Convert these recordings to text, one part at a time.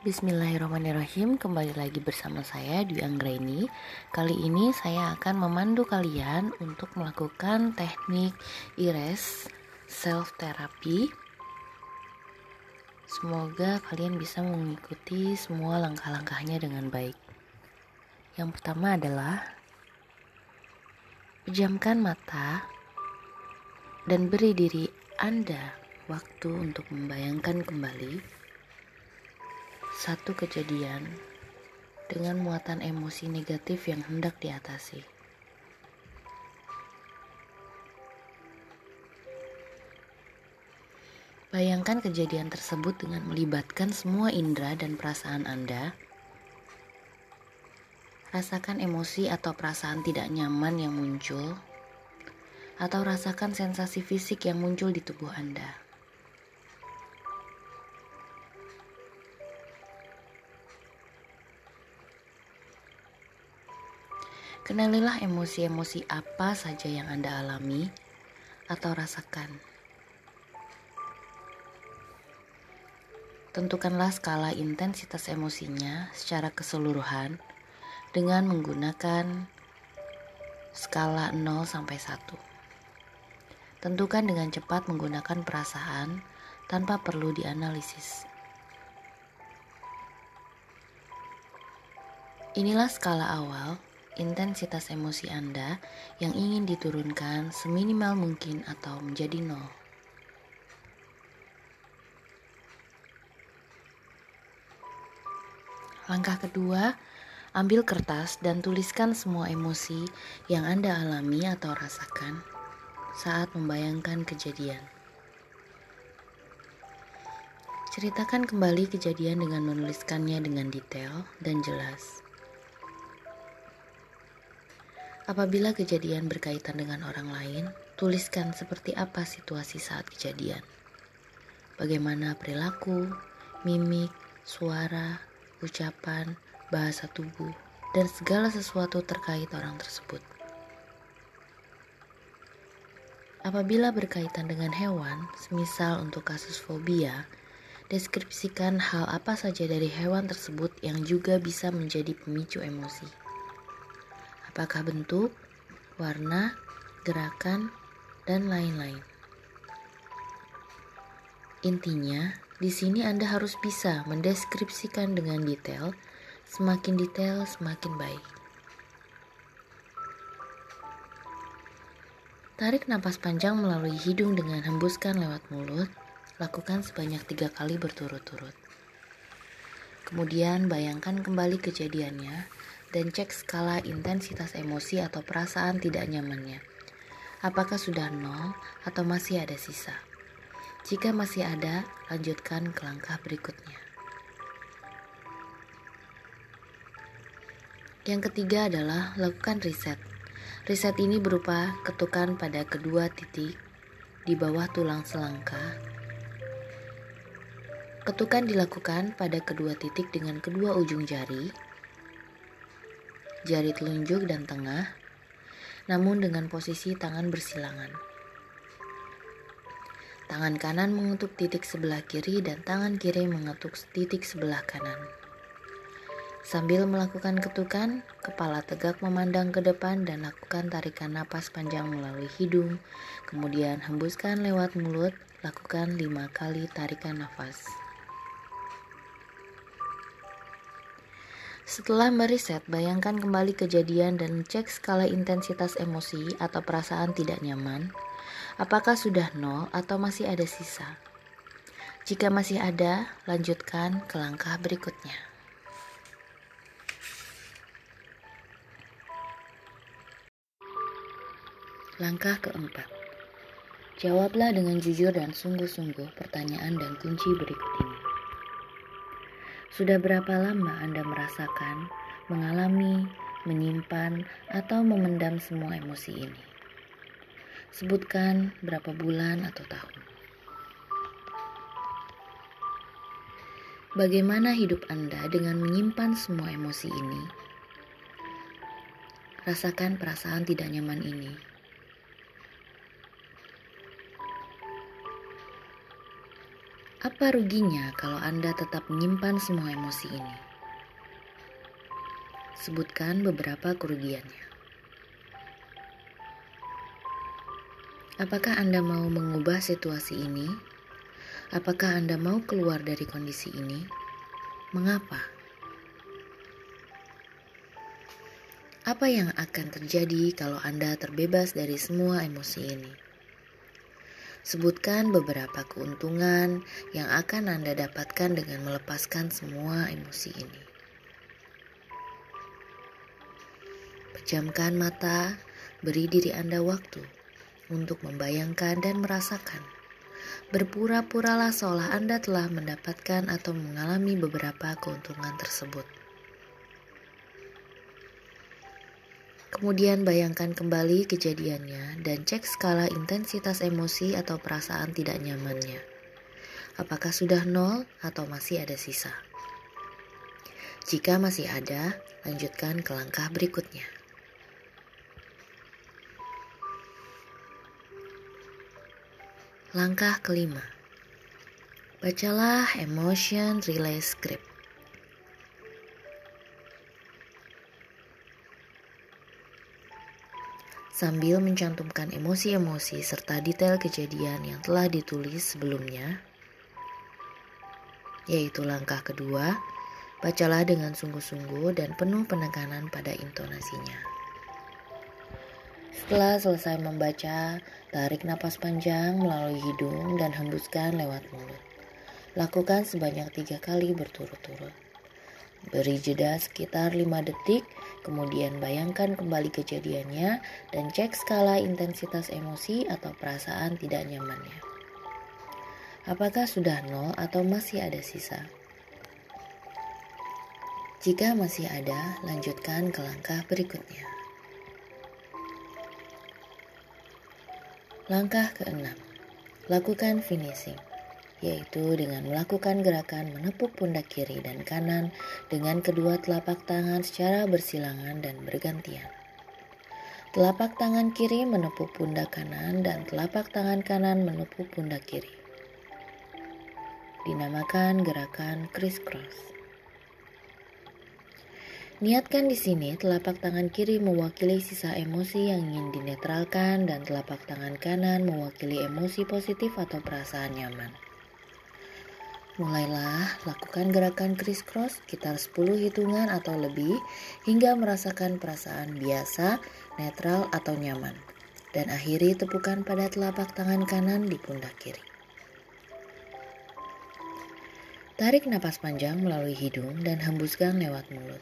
Bismillahirrahmanirrahim. Kembali lagi bersama saya Dwi Anggraini. Kali ini saya akan memandu kalian Untuk melakukan teknik IRES Self Therapy Semoga kalian bisa mengikuti semua langkah-langkahnya dengan baik. Yang pertama adalah Pejamkan mata Dan beri diri Anda waktu untuk membayangkan kembali satu kejadian dengan muatan emosi negatif yang hendak diatasi. Bayangkan kejadian tersebut dengan melibatkan semua indera dan perasaan Anda. Rasakan emosi atau perasaan tidak nyaman yang muncul, atau rasakan sensasi fisik yang muncul di tubuh Anda. Kenalilah emosi-emosi apa saja yang Anda alami atau rasakan. Tentukanlah skala intensitas emosinya secara keseluruhan dengan menggunakan skala 0 sampai 1. Tentukan dengan cepat menggunakan perasaan tanpa perlu dianalisis. Inilah skala awal intensitas emosi Anda yang ingin diturunkan seminimal mungkin atau menjadi nol. Langkah kedua, ambil kertas dan tuliskan semua emosi yang Anda alami atau rasakan saat membayangkan kejadian. Ceritakan kembali kejadian dengan menuliskannya dengan detail dan jelas. Apabila kejadian berkaitan dengan orang lain, tuliskan seperti apa situasi saat kejadian. Bagaimana perilaku, mimik, suara, ucapan, bahasa tubuh, dan segala sesuatu terkait orang tersebut. Apabila berkaitan dengan hewan, semisal untuk kasus fobia, deskripsikan hal apa saja dari hewan tersebut yang juga bisa menjadi pemicu emosi. Apakah bentuk, warna, gerakan, dan lain-lain. Intinya, di sini Anda harus bisa mendeskripsikan dengan detail, semakin detail semakin baik. Tarik napas panjang melalui hidung dengan hembuskan lewat mulut, lakukan sebanyak tiga kali berturut-turut. Kemudian bayangkan kembali kejadiannya dan cek skala intensitas emosi atau perasaan tidak nyamannya. Apakah sudah nol atau masih ada sisa? Jika masih ada, lanjutkan ke langkah berikutnya. Yang ketiga adalah lakukan riset. Riset ini berupa ketukan pada kedua titik di bawah tulang selangkah. Ketukan dilakukan pada kedua titik dengan kedua ujung jari jari telunjuk dan tengah, namun dengan posisi tangan bersilangan. Tangan kanan mengetuk titik sebelah kiri dan tangan kiri mengetuk titik sebelah kanan. Sambil melakukan ketukan, kepala tegak memandang ke depan dan lakukan tarikan napas panjang melalui hidung. Kemudian hembuskan lewat mulut, lakukan lima kali tarikan nafas. Setelah meriset, bayangkan kembali kejadian dan cek skala intensitas emosi atau perasaan tidak nyaman. Apakah sudah nol atau masih ada sisa? Jika masih ada, lanjutkan ke langkah berikutnya. Langkah keempat. Jawablah dengan jujur dan sungguh-sungguh pertanyaan dan kunci berikut ini. Sudah berapa lama Anda merasakan, mengalami, menyimpan, atau memendam semua emosi ini? Sebutkan berapa bulan atau tahun. Bagaimana hidup Anda dengan menyimpan semua emosi ini? Rasakan perasaan tidak nyaman ini. Apa ruginya kalau Anda tetap menyimpan semua emosi ini? Sebutkan beberapa kerugiannya. Apakah Anda mau mengubah situasi ini? Apakah Anda mau keluar dari kondisi ini? Mengapa? Apa yang akan terjadi kalau Anda terbebas dari semua emosi ini? Sebutkan beberapa keuntungan yang akan Anda dapatkan dengan melepaskan semua emosi ini. Pejamkan mata, beri diri Anda waktu untuk membayangkan dan merasakan. Berpura-puralah seolah Anda telah mendapatkan atau mengalami beberapa keuntungan tersebut. Kemudian bayangkan kembali kejadiannya dan cek skala intensitas emosi atau perasaan tidak nyamannya. Apakah sudah nol atau masih ada sisa? Jika masih ada, lanjutkan ke langkah berikutnya. Langkah kelima, bacalah Emotion Relay Script. Sambil mencantumkan emosi-emosi serta detail kejadian yang telah ditulis sebelumnya, yaitu langkah kedua, bacalah dengan sungguh-sungguh dan penuh penekanan pada intonasinya. Setelah selesai membaca, tarik napas panjang melalui hidung dan hembuskan lewat mulut. Lakukan sebanyak tiga kali berturut-turut. Beri jeda sekitar 5 detik, kemudian bayangkan kembali kejadiannya dan cek skala intensitas emosi atau perasaan tidak nyamannya. Apakah sudah nol atau masih ada sisa? Jika masih ada, lanjutkan ke langkah berikutnya. Langkah keenam, lakukan finishing, yaitu dengan melakukan gerakan menepuk pundak kiri dan kanan dengan kedua telapak tangan secara bersilangan dan bergantian. Telapak tangan kiri menepuk pundak kanan dan telapak tangan kanan menepuk pundak kiri. Dinamakan gerakan crisscross. Niatkan di sini telapak tangan kiri mewakili sisa emosi yang ingin dinetralkan dan telapak tangan kanan mewakili emosi positif atau perasaan nyaman. Mulailah lakukan gerakan crisscross sekitar 10 hitungan atau lebih hingga merasakan perasaan biasa, netral atau nyaman. Dan akhiri tepukan pada telapak tangan kanan di pundak kiri. Tarik napas panjang melalui hidung dan hembuskan lewat mulut.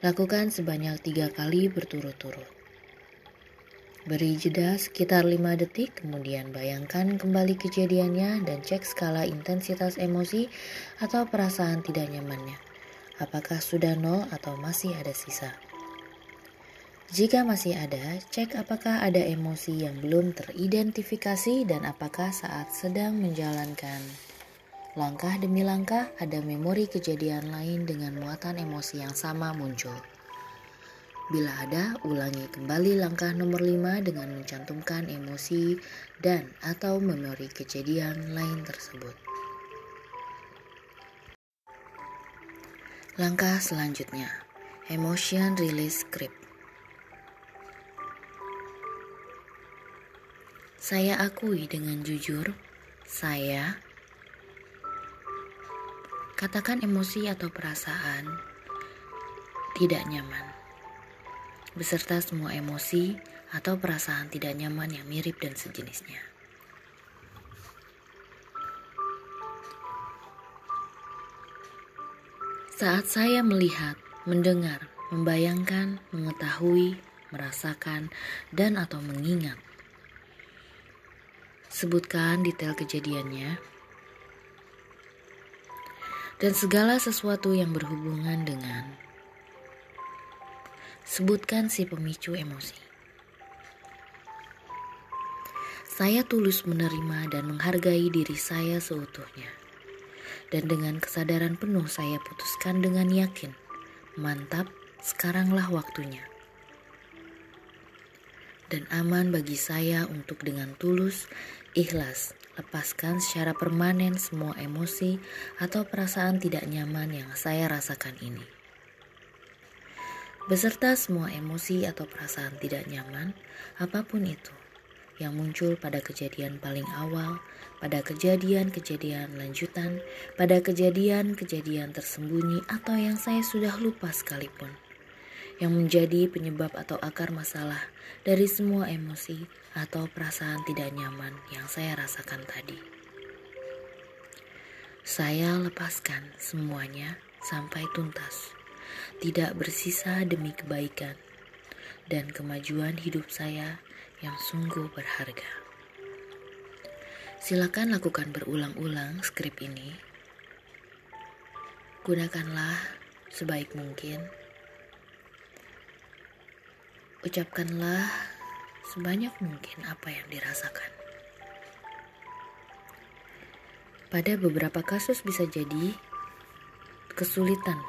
Lakukan sebanyak tiga kali berturut-turut. Beri jeda sekitar 5 detik, kemudian bayangkan kembali kejadiannya dan cek skala intensitas emosi atau perasaan tidak nyamannya. Apakah sudah nol atau masih ada sisa? Jika masih ada, cek apakah ada emosi yang belum teridentifikasi dan apakah saat sedang menjalankan Langkah demi langkah, ada memori kejadian lain dengan muatan emosi yang sama muncul. Bila ada, ulangi kembali langkah nomor 5 dengan mencantumkan emosi dan atau memori kejadian lain tersebut. Langkah selanjutnya, emotion release script. Saya akui dengan jujur, saya Katakan emosi atau perasaan tidak nyaman, beserta semua emosi atau perasaan tidak nyaman yang mirip dan sejenisnya. Saat saya melihat, mendengar, membayangkan, mengetahui, merasakan, dan atau mengingat, sebutkan detail kejadiannya dan segala sesuatu yang berhubungan dengan sebutkan si pemicu emosi. Saya tulus menerima dan menghargai diri saya seutuhnya. Dan dengan kesadaran penuh saya putuskan dengan yakin, mantap, sekaranglah waktunya. Dan aman bagi saya untuk dengan tulus, ikhlas, lepaskan secara permanen semua emosi atau perasaan tidak nyaman yang saya rasakan ini. Beserta semua emosi atau perasaan tidak nyaman, apa pun itu, yang muncul pada kejadian paling awal, pada kejadian-kejadian lanjutan, pada kejadian-kejadian tersembunyi atau yang saya sudah lupa sekalipun yang menjadi penyebab atau akar masalah dari semua emosi atau perasaan tidak nyaman yang saya rasakan tadi. Saya lepaskan semuanya sampai tuntas, tidak bersisa demi kebaikan dan kemajuan hidup saya yang sungguh berharga. Silakan lakukan berulang-ulang skrip ini. Gunakanlah sebaik mungkin Ucapkanlah sebanyak mungkin apa yang dirasakan. Pada beberapa kasus bisa jadi kesulitan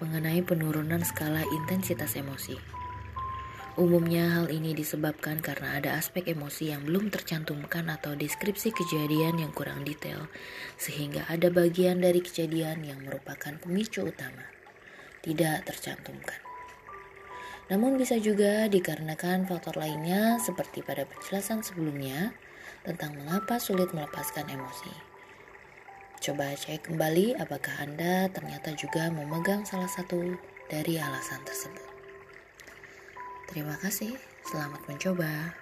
mengenai penurunan skala intensitas emosi. Umumnya hal ini disebabkan karena ada aspek emosi yang belum tercantumkan atau deskripsi kejadian yang kurang detail, sehingga ada bagian dari kejadian yang merupakan pemicu utama tidak tercantumkan. Namun bisa juga dikarenakan faktor lainnya seperti pada penjelasan sebelumnya tentang mengapa sulit melepaskan emosi. Coba cek kembali apakah Anda ternyata juga memegang salah satu dari alasan tersebut. Terima kasih, selamat mencoba.